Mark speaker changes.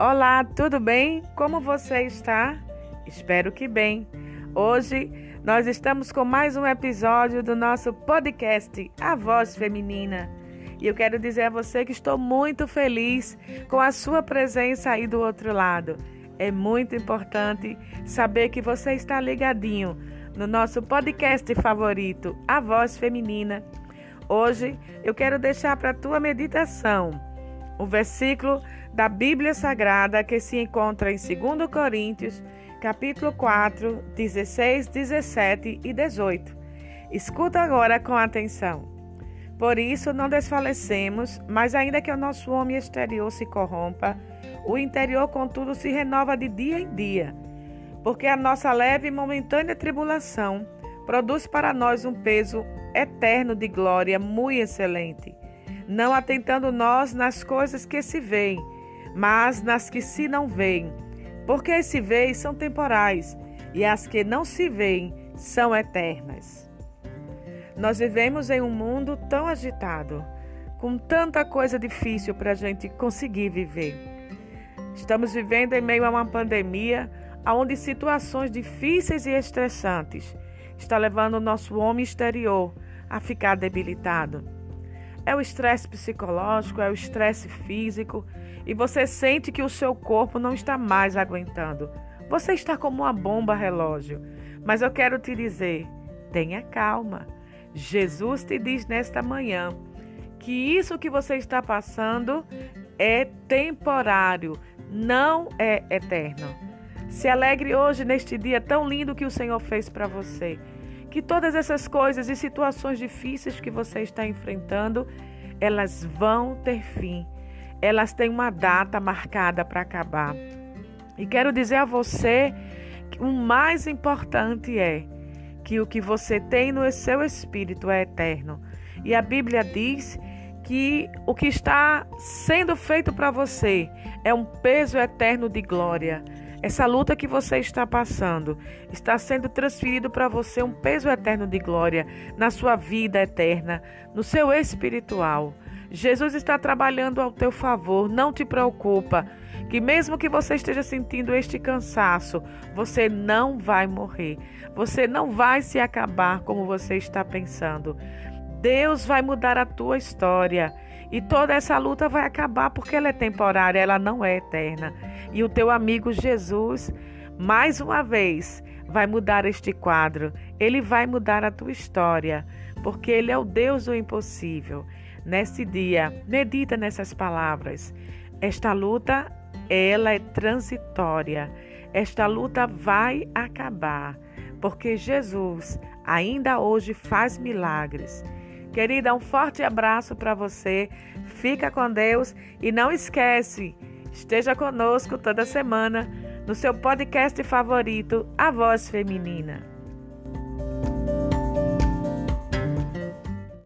Speaker 1: Olá, tudo bem? Como você está? Espero que bem. Hoje nós estamos com mais um episódio do nosso podcast A Voz Feminina. E eu quero dizer a você que estou muito feliz com a sua presença aí do outro lado. É muito importante saber que você está ligadinho no nosso podcast favorito, A Voz Feminina. Hoje eu quero deixar para a tua meditação o versículo da Bíblia Sagrada que se encontra em 2 Coríntios, capítulo 4, 16, 17 e 18. Escuta agora com atenção. Por isso não desfalecemos, mas ainda que o nosso homem exterior se corrompa, o interior, contudo, se renova de dia em dia, porque a nossa leve e momentânea tribulação produz para nós um peso eterno de glória muito excelente não atentando nós nas coisas que se veem, mas nas que se não veem. Porque as se veem são temporais e as que não se veem são eternas. Nós vivemos em um mundo tão agitado, com tanta coisa difícil para a gente conseguir viver. Estamos vivendo em meio a uma pandemia onde situações difíceis e estressantes está levando o nosso homem exterior a ficar debilitado. É o estresse psicológico, é o estresse físico e você sente que o seu corpo não está mais aguentando. Você está como uma bomba relógio. Mas eu quero te dizer, tenha calma. Jesus te diz nesta manhã que isso que você está passando é temporário, não é eterno. Se alegre hoje neste dia tão lindo que o Senhor fez para você que todas essas coisas e situações difíceis que você está enfrentando, elas vão ter fim. Elas têm uma data marcada para acabar. E quero dizer a você que o mais importante é que o que você tem no seu espírito é eterno. E a Bíblia diz que o que está sendo feito para você é um peso eterno de glória. Essa luta que você está passando está sendo transferido para você um peso eterno de glória na sua vida eterna, no seu espiritual. Jesus está trabalhando ao teu favor, não te preocupa, que mesmo que você esteja sentindo este cansaço, você não vai morrer. Você não vai se acabar como você está pensando. Deus vai mudar a tua história. E toda essa luta vai acabar porque ela é temporária, ela não é eterna. E o teu amigo Jesus, mais uma vez, vai mudar este quadro. Ele vai mudar a tua história, porque ele é o Deus do impossível. Nesse dia, medita nessas palavras. Esta luta, ela é transitória. Esta luta vai acabar, porque Jesus ainda hoje faz milagres. Querida, um forte abraço para você. Fica com Deus e não esquece, esteja conosco toda semana no seu podcast favorito, A Voz Feminina.